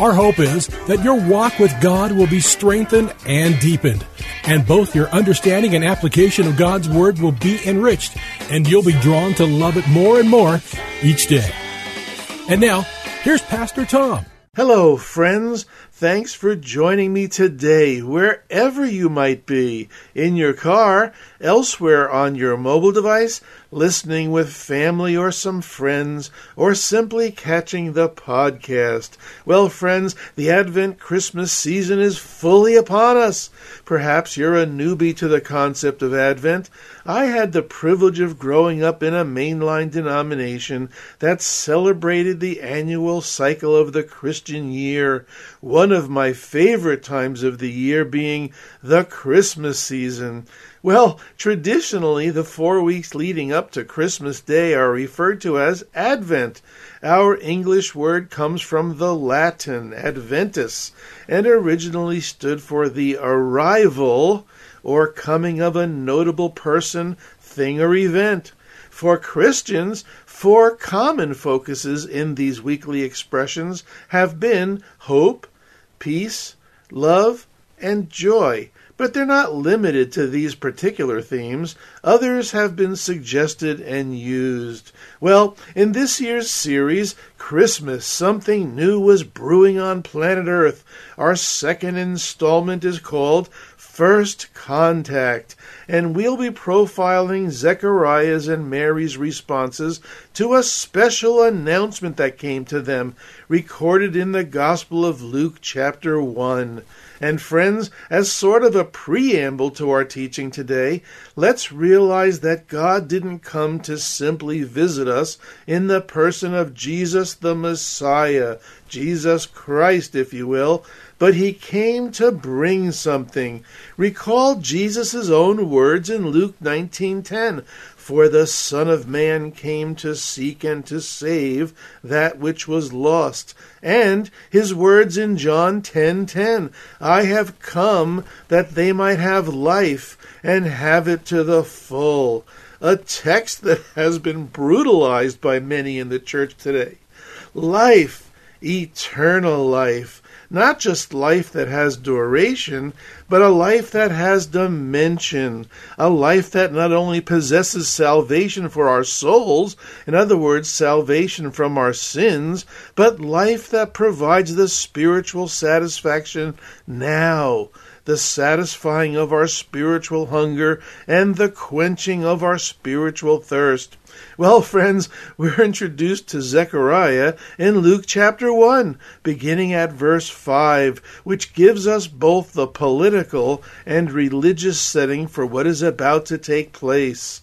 Our hope is that your walk with God will be strengthened and deepened, and both your understanding and application of God's Word will be enriched, and you'll be drawn to love it more and more each day. And now, here's Pastor Tom. Hello, friends. Thanks for joining me today, wherever you might be, in your car, elsewhere on your mobile device, listening with family or some friends, or simply catching the podcast. Well, friends, the Advent Christmas season is fully upon us. Perhaps you're a newbie to the concept of Advent. I had the privilege of growing up in a mainline denomination that celebrated the annual cycle of the Christian year, one of my favorite times of the year being the Christmas season. Well, traditionally, the four weeks leading up to Christmas Day are referred to as Advent. Our English word comes from the Latin adventus and originally stood for the arrival or coming of a notable person, thing, or event. For Christians, four common focuses in these weekly expressions have been hope, peace, love, and joy but they're not limited to these particular themes. Others have been suggested and used. Well, in this year's series, Christmas, something new was brewing on planet Earth. Our second installment is called First Contact, and we'll be profiling Zechariah's and Mary's responses to a special announcement that came to them, recorded in the Gospel of Luke, chapter 1. And friends, as sort of a preamble to our teaching today, let's realize that God didn't come to simply visit us in the person of Jesus the Messiah, Jesus Christ, if you will, but he came to bring something. Recall Jesus' own words in Luke 19:10, for the Son of Man came to seek and to save that which was lost. And his words in John 10:10, I have come that they might have life and have it to the full. A text that has been brutalized by many in the church today. Life, eternal life not just life that has duration, but a life that has dimension, a life that not only possesses salvation for our souls, in other words, salvation from our sins, but life that provides the spiritual satisfaction now the satisfying of our spiritual hunger and the quenching of our spiritual thirst. Well, friends, we're introduced to Zechariah in Luke chapter 1, beginning at verse 5, which gives us both the political and religious setting for what is about to take place.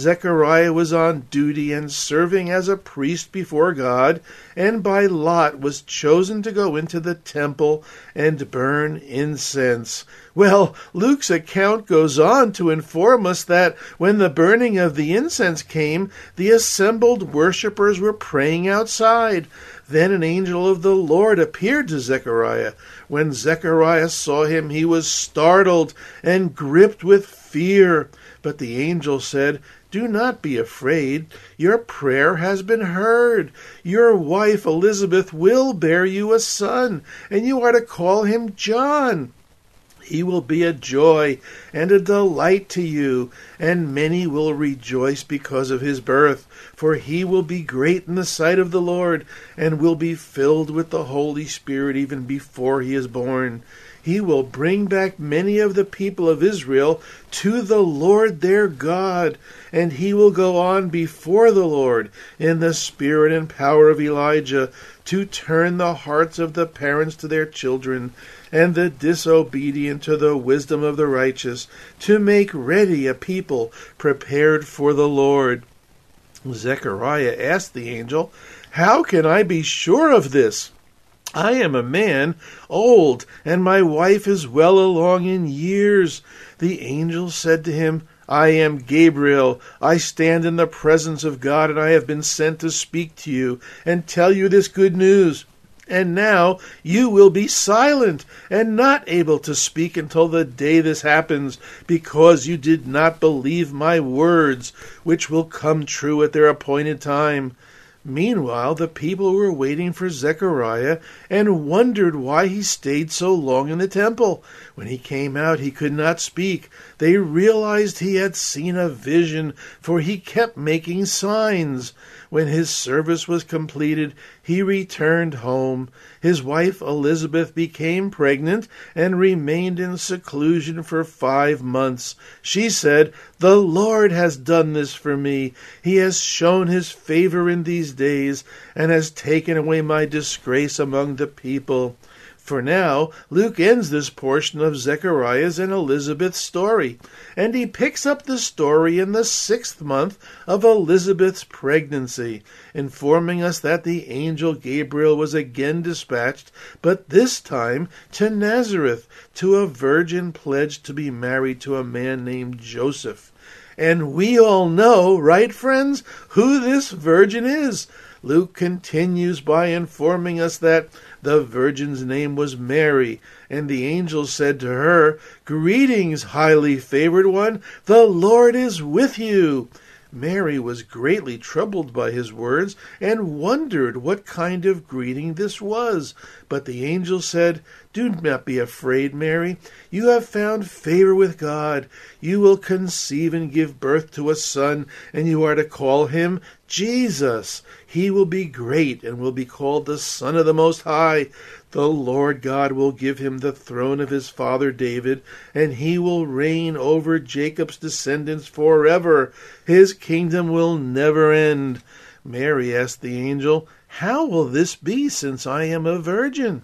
Zechariah was on duty and serving as a priest before God, and by lot was chosen to go into the temple and burn incense. Well, Luke's account goes on to inform us that when the burning of the incense came, the assembled worshippers were praying outside. Then an angel of the Lord appeared to Zechariah. When Zechariah saw him, he was startled and gripped with fear. But the angel said, do not be afraid. Your prayer has been heard. Your wife Elizabeth will bear you a son, and you are to call him John. He will be a joy and a delight to you, and many will rejoice because of his birth. For he will be great in the sight of the Lord, and will be filled with the Holy Spirit even before he is born. He will bring back many of the people of Israel to the Lord their God, and he will go on before the Lord in the spirit and power of Elijah to turn the hearts of the parents to their children and the disobedient to the wisdom of the righteous, to make ready a people prepared for the Lord. Zechariah asked the angel, How can I be sure of this? I am a man old, and my wife is well along in years. The angel said to him, I am Gabriel. I stand in the presence of God, and I have been sent to speak to you and tell you this good news. And now you will be silent and not able to speak until the day this happens, because you did not believe my words, which will come true at their appointed time. Meanwhile, the people were waiting for Zechariah and wondered why he stayed so long in the temple. When he came out, he could not speak. They realized he had seen a vision, for he kept making signs. When his service was completed, he returned home. His wife Elizabeth became pregnant and remained in seclusion for five months. She said, The Lord has done this for me. He has shown his favor in these days and has taken away my disgrace among the people. For now, Luke ends this portion of Zechariah's and Elizabeth's story, and he picks up the story in the sixth month of Elizabeth's pregnancy, informing us that the angel Gabriel was again dispatched, but this time to Nazareth, to a virgin pledged to be married to a man named Joseph. And we all know, right, friends, who this virgin is. Luke continues by informing us that the virgin's name was Mary, and the angel said to her, Greetings, highly favored one, the Lord is with you. Mary was greatly troubled by his words and wondered what kind of greeting this was. But the angel said, Do not be afraid, Mary. You have found favor with God. You will conceive and give birth to a son, and you are to call him Jesus. He will be great and will be called the Son of the Most High. The Lord God will give him the throne of his father David, and he will reign over Jacob's descendants forever. His kingdom will never end. Mary asked the angel, How will this be, since I am a virgin?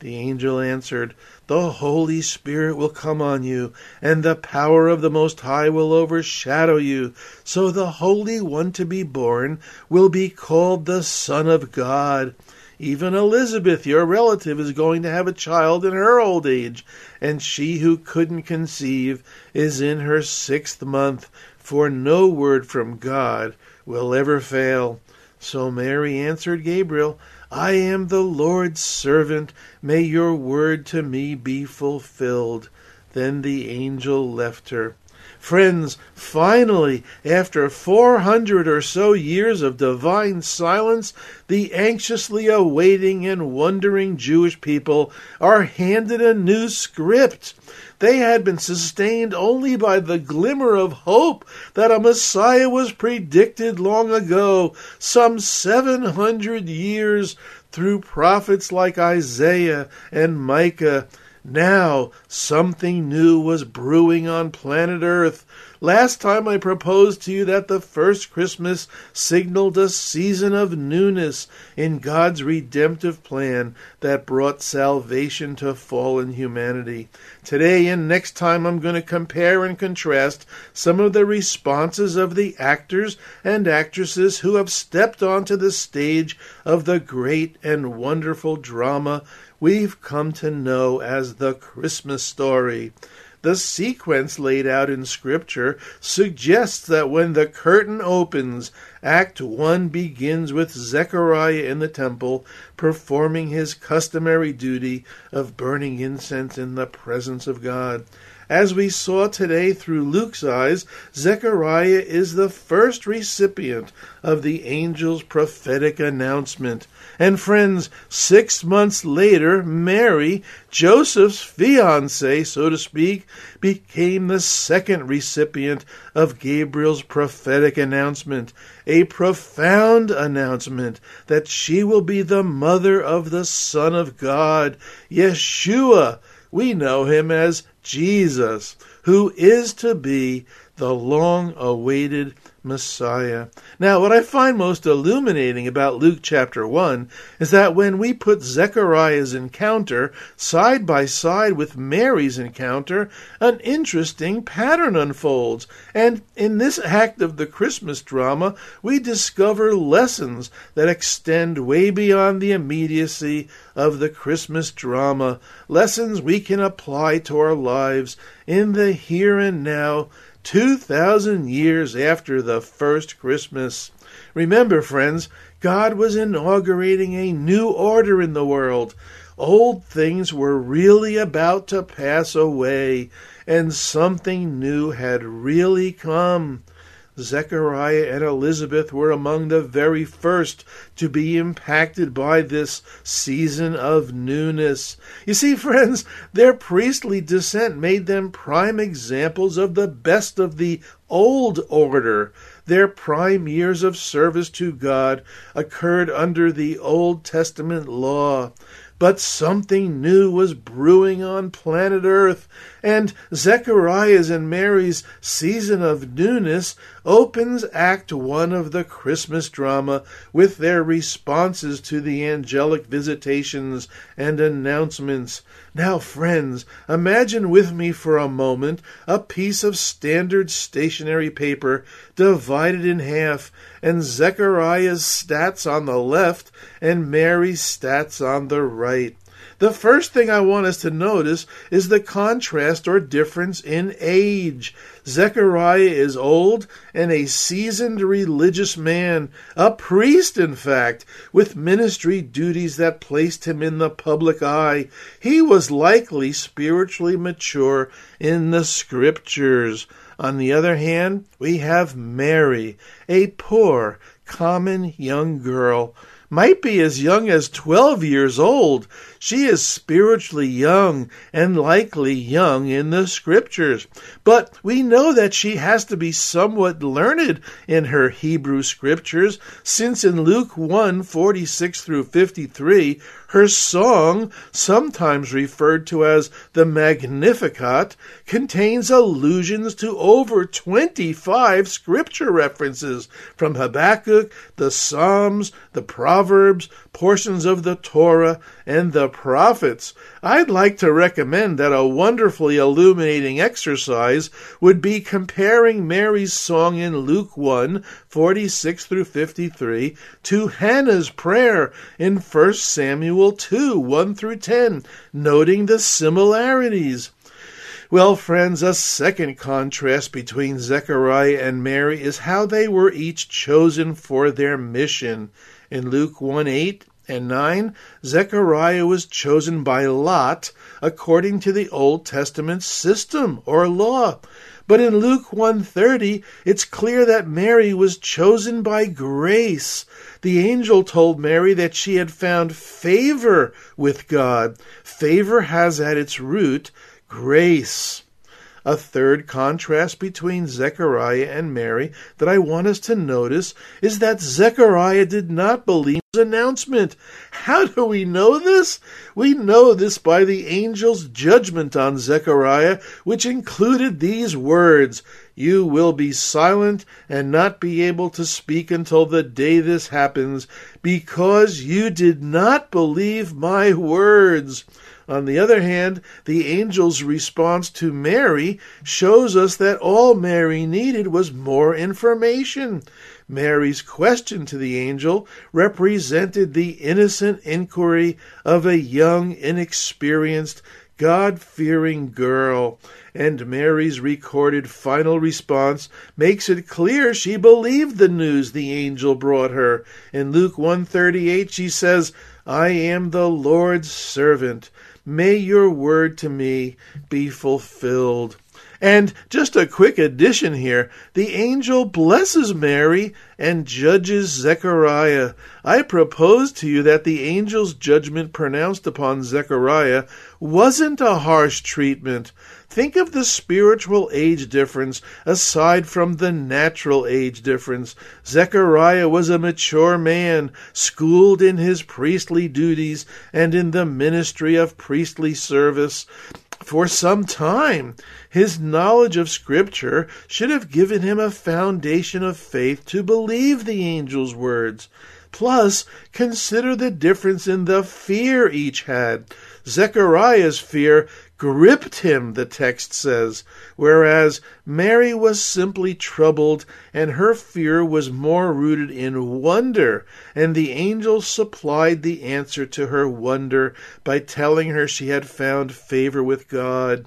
The angel answered, The Holy Spirit will come on you, and the power of the Most High will overshadow you. So the Holy One to be born will be called the Son of God. Even Elizabeth, your relative, is going to have a child in her old age, and she who couldn't conceive is in her sixth month, for no word from God will ever fail. So Mary answered Gabriel, I am the Lord's servant. May your word to me be fulfilled. Then the angel left her. Friends, finally, after 400 or so years of divine silence, the anxiously awaiting and wondering Jewish people are handed a new script. They had been sustained only by the glimmer of hope that a Messiah was predicted long ago, some 700 years, through prophets like Isaiah and Micah now something new was brewing on planet Earth. Last time I proposed to you that the first Christmas signaled a season of newness in God's redemptive plan that brought salvation to fallen humanity. Today and next time I'm going to compare and contrast some of the responses of the actors and actresses who have stepped onto the stage of the great and wonderful drama we've come to know as the Christmas story. The sequence laid out in Scripture suggests that when the curtain opens, Act 1 begins with Zechariah in the temple performing his customary duty of burning incense in the presence of God. As we saw today through Luke's eyes, Zechariah is the first recipient of the angel's prophetic announcement. And friends, six months later, Mary, Joseph's fiancee, so to speak, became the second recipient of Gabriel's prophetic announcement, a profound announcement that she will be the mother of the Son of God, Yeshua, we know him as Jesus, who is to be the long awaited Messiah. Now, what I find most illuminating about Luke chapter 1 is that when we put Zechariah's encounter side by side with Mary's encounter, an interesting pattern unfolds. And in this act of the Christmas drama, we discover lessons that extend way beyond the immediacy of the Christmas drama, lessons we can apply to our lives in the here and now 2,000 years after the first Christmas. Remember, friends, God was inaugurating a new order in the world. Old things were really about to pass away, and something new had really come. Zechariah and Elizabeth were among the very first to be impacted by this season of newness. You see, friends, their priestly descent made them prime examples of the best of the old order. Their prime years of service to God occurred under the Old Testament law. But something new was brewing on planet Earth, and Zechariah's and Mary's season of newness opens Act One of the Christmas drama with their responses to the angelic visitations and announcements. Now, friends, imagine with me for a moment a piece of standard stationery paper divided in half, and Zechariah's stats on the left and Mary's stats on the right. The first thing I want us to notice is the contrast or difference in age. Zechariah is old and a seasoned religious man, a priest, in fact, with ministry duties that placed him in the public eye. He was likely spiritually mature in the scriptures. On the other hand, we have Mary, a poor, common young girl might be as young as 12 years old. She is spiritually young and likely young in the scriptures. But we know that she has to be somewhat learned in her Hebrew scriptures, since in Luke 1 46 through 53, her song, sometimes referred to as the Magnificat, contains allusions to over 25 scripture references from Habakkuk, the Psalms, the Proverbs, portions of the Torah, and the prophets. I'd like to recommend that a wonderfully illuminating exercise would be comparing Mary's song in Luke 1 46 through 53 to Hannah's prayer in 1 Samuel 2 1 through 10, noting the similarities. Well, friends, a second contrast between Zechariah and Mary is how they were each chosen for their mission. In Luke 1 8 and 9, Zechariah was chosen by Lot according to the Old Testament system or law. But in Luke 1:30, it's clear that Mary was chosen by grace. The angel told Mary that she had found favor with God. Favor has at its root grace. A third contrast between Zechariah and Mary that I want us to notice is that Zechariah did not believe his announcement. How do we know this? We know this by the angel's judgment on Zechariah, which included these words You will be silent and not be able to speak until the day this happens, because you did not believe my words. On the other hand, the angel's response to Mary shows us that all Mary needed was more information. Mary's question to the angel represented the innocent inquiry of a young, inexperienced, God fearing girl, and Mary's recorded final response makes it clear she believed the news the angel brought her. In Luke 138 she says, I am the Lord's servant. May your word to me be fulfilled. And just a quick addition here the angel blesses Mary and judges Zechariah. I propose to you that the angel's judgment pronounced upon Zechariah wasn't a harsh treatment. Think of the spiritual age difference aside from the natural age difference. Zechariah was a mature man, schooled in his priestly duties and in the ministry of priestly service for some time. His knowledge of Scripture should have given him a foundation of faith to believe the angel's words. Plus, consider the difference in the fear each had. Zechariah's fear gripped him, the text says, whereas Mary was simply troubled, and her fear was more rooted in wonder, and the angel supplied the answer to her wonder by telling her she had found favor with God.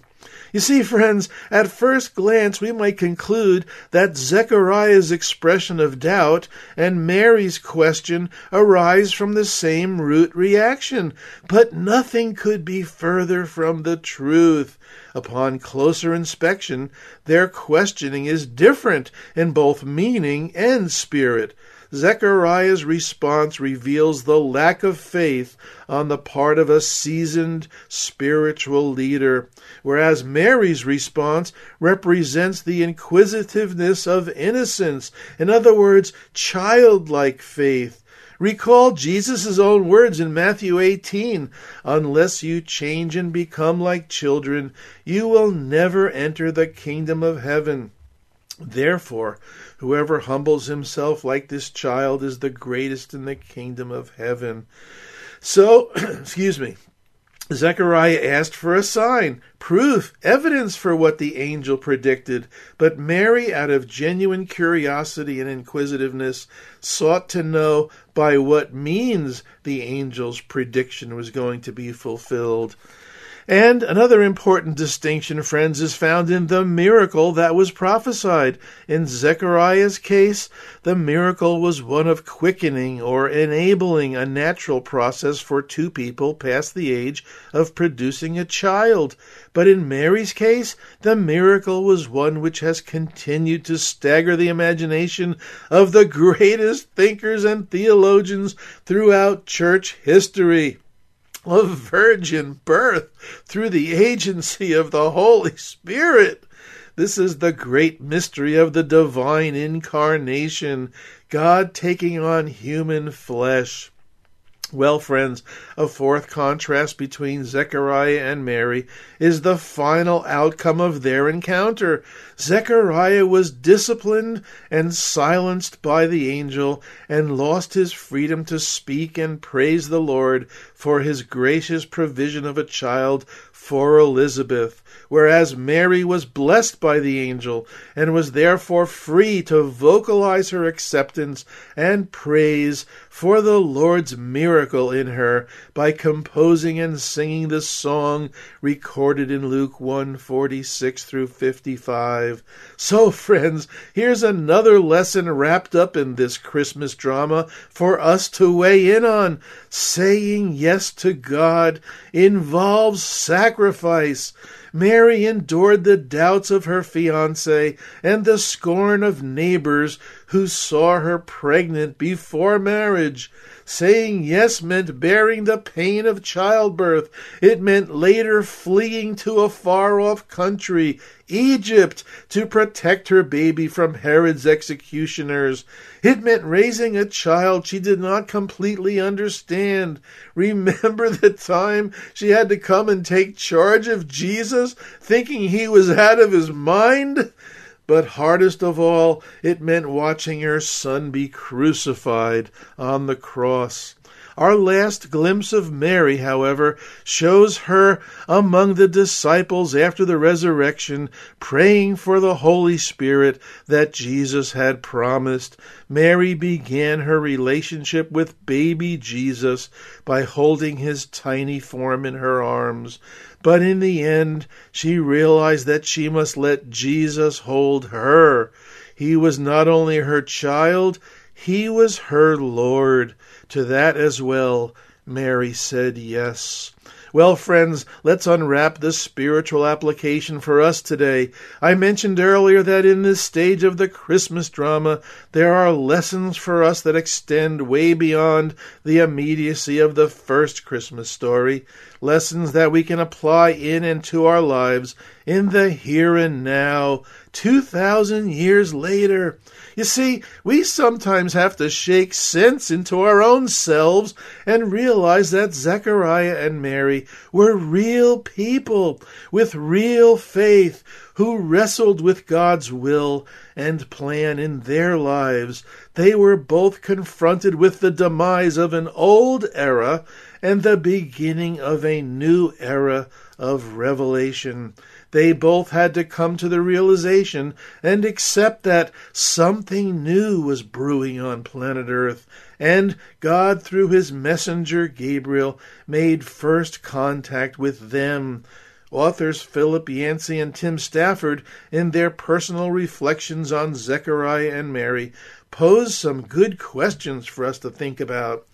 You see, friends, at first glance we might conclude that Zechariah's expression of doubt and Mary's question arise from the same root reaction, but nothing could be further from the truth. Upon closer inspection, their questioning is different in both meaning and spirit. Zechariah's response reveals the lack of faith on the part of a seasoned spiritual leader, whereas Mary's response represents the inquisitiveness of innocence, in other words, childlike faith. Recall Jesus' own words in Matthew 18 Unless you change and become like children, you will never enter the kingdom of heaven. Therefore, whoever humbles himself like this child is the greatest in the kingdom of heaven. So, excuse me, Zechariah asked for a sign, proof, evidence for what the angel predicted, but Mary, out of genuine curiosity and inquisitiveness, sought to know by what means the angel's prediction was going to be fulfilled. And another important distinction, friends, is found in the miracle that was prophesied. In Zechariah's case, the miracle was one of quickening or enabling a natural process for two people past the age of producing a child. But in Mary's case, the miracle was one which has continued to stagger the imagination of the greatest thinkers and theologians throughout church history a virgin birth through the agency of the Holy Spirit. This is the great mystery of the divine incarnation, God taking on human flesh. Well, friends, a fourth contrast between Zechariah and Mary is the final outcome of their encounter. Zechariah was disciplined and silenced by the angel and lost his freedom to speak and praise the Lord for his gracious provision of a child for Elizabeth whereas Mary was blessed by the angel and was therefore free to vocalize her acceptance and praise for the Lord's miracle in her by composing and singing the song recorded in Luke 146 through 55. So, friends, here's another lesson wrapped up in this Christmas drama for us to weigh in on. Saying yes to God involves sacrifice. Mary endured the doubts of her fiance and the scorn of neighbors who saw her pregnant before marriage. Saying yes meant bearing the pain of childbirth. It meant later fleeing to a far off country, Egypt, to protect her baby from Herod's executioners. It meant raising a child she did not completely understand. Remember the time she had to come and take charge of Jesus, thinking he was out of his mind? But hardest of all, it meant watching her son be crucified on the cross. Our last glimpse of Mary, however, shows her among the disciples after the resurrection, praying for the Holy Spirit that Jesus had promised. Mary began her relationship with baby Jesus by holding his tiny form in her arms. But in the end, she realized that she must let Jesus hold her. He was not only her child, he was her Lord. To that as well, Mary said yes. Well, friends, let's unwrap the spiritual application for us today. I mentioned earlier that in this stage of the Christmas drama, there are lessons for us that extend way beyond the immediacy of the first Christmas story. Lessons that we can apply in and to our lives in the here and now, 2,000 years later. You see, we sometimes have to shake sense into our own selves and realize that Zechariah and Mary were real people with real faith who wrestled with God's will and plan in their lives. They were both confronted with the demise of an old era and the beginning of a new era of revelation. They both had to come to the realization and accept that something new was brewing on planet Earth, and God, through his messenger Gabriel, made first contact with them. Authors Philip Yancey and Tim Stafford, in their personal reflections on Zechariah and Mary, pose some good questions for us to think about.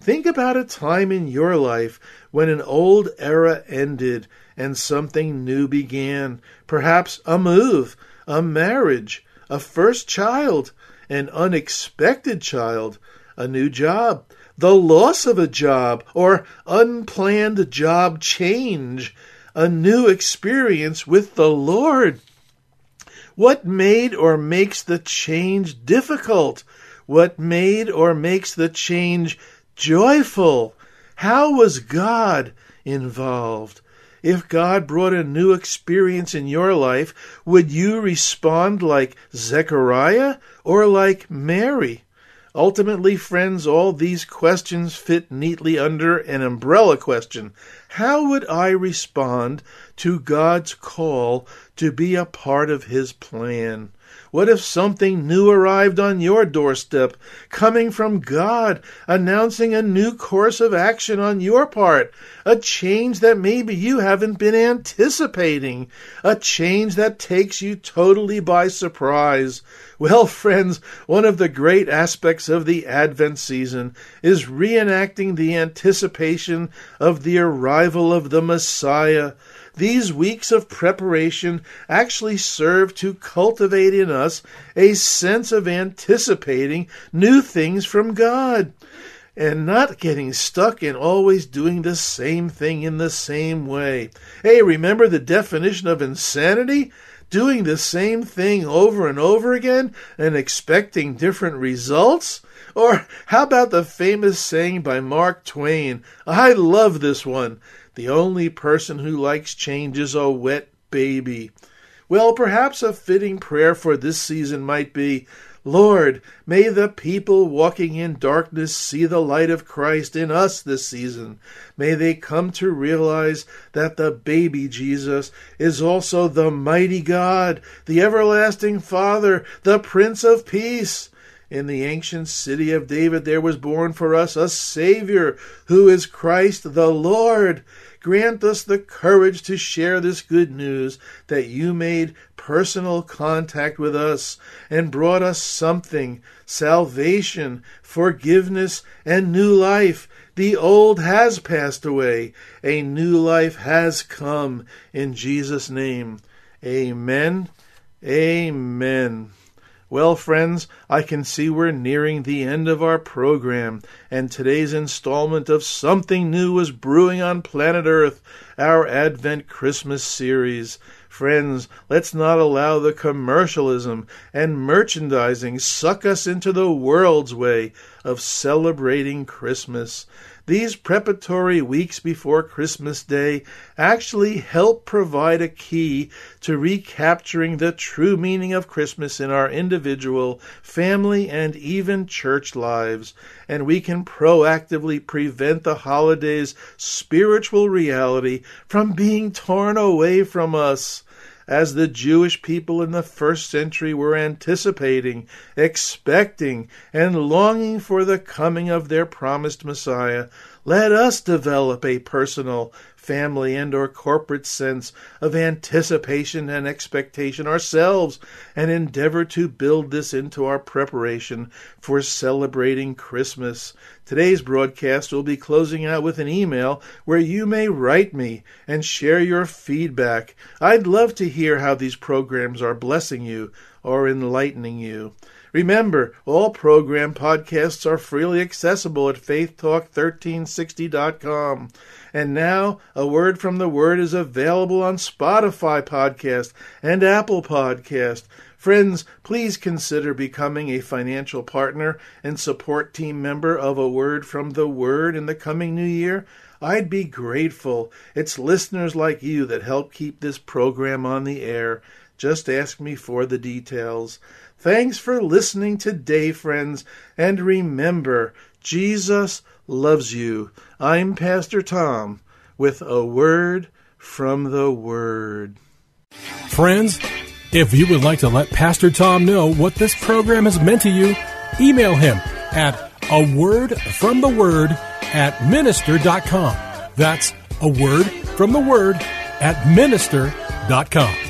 Think about a time in your life when an old era ended and something new began. Perhaps a move, a marriage, a first child, an unexpected child, a new job, the loss of a job, or unplanned job change, a new experience with the Lord. What made or makes the change difficult? What made or makes the change joyful. How was God involved? If God brought a new experience in your life, would you respond like Zechariah or like Mary? Ultimately, friends, all these questions fit neatly under an umbrella question. How would I respond to God's call to be a part of His plan? What if something new arrived on your doorstep, coming from God, announcing a new course of action on your part, a change that maybe you haven't been anticipating, a change that takes you totally by surprise? Well, friends, one of the great aspects of the Advent season is reenacting the anticipation of the arrival of the Messiah. These weeks of preparation actually serve to cultivate in us a sense of anticipating new things from God and not getting stuck in always doing the same thing in the same way. Hey, remember the definition of insanity? Doing the same thing over and over again and expecting different results? Or how about the famous saying by Mark Twain? I love this one. The only person who likes change is a wet baby. Well, perhaps a fitting prayer for this season might be Lord, may the people walking in darkness see the light of Christ in us this season. May they come to realize that the baby Jesus is also the mighty God, the everlasting Father, the Prince of Peace. In the ancient city of David there was born for us a Savior, who is Christ the Lord. Grant us the courage to share this good news that you made personal contact with us and brought us something salvation, forgiveness, and new life. The old has passed away, a new life has come. In Jesus' name, amen. Amen. Well, friends, I can see we're nearing the end of our program, and today's installment of Something New is Brewing on Planet Earth, our Advent Christmas series. Friends, let's not allow the commercialism and merchandising suck us into the world's way of celebrating Christmas. These preparatory weeks before Christmas Day actually help provide a key to recapturing the true meaning of Christmas in our individual, family, and even church lives, and we can proactively prevent the holiday's spiritual reality from being torn away from us as the Jewish people in the first century were anticipating, expecting, and longing for the coming of their promised Messiah, let us develop a personal, family and or corporate sense of anticipation and expectation ourselves and endeavor to build this into our preparation for celebrating Christmas. Today's broadcast will be closing out with an email where you may write me and share your feedback. I'd love to hear how these programs are blessing you or enlightening you. Remember, all program podcasts are freely accessible at faithtalk1360.com. And now, a word from the Word is available on Spotify podcast and Apple podcast. Friends, please consider becoming a financial partner and support team member of A Word from the Word in the coming new year. I'd be grateful. It's listeners like you that help keep this program on the air. Just ask me for the details. Thanks for listening today, friends, and remember, Jesus loves you. I'm Pastor Tom with a word from the Word. Friends, if you would like to let Pastor Tom know what this program has meant to you, email him at a word from the word at minister.com. That's a word from the word at minister.com.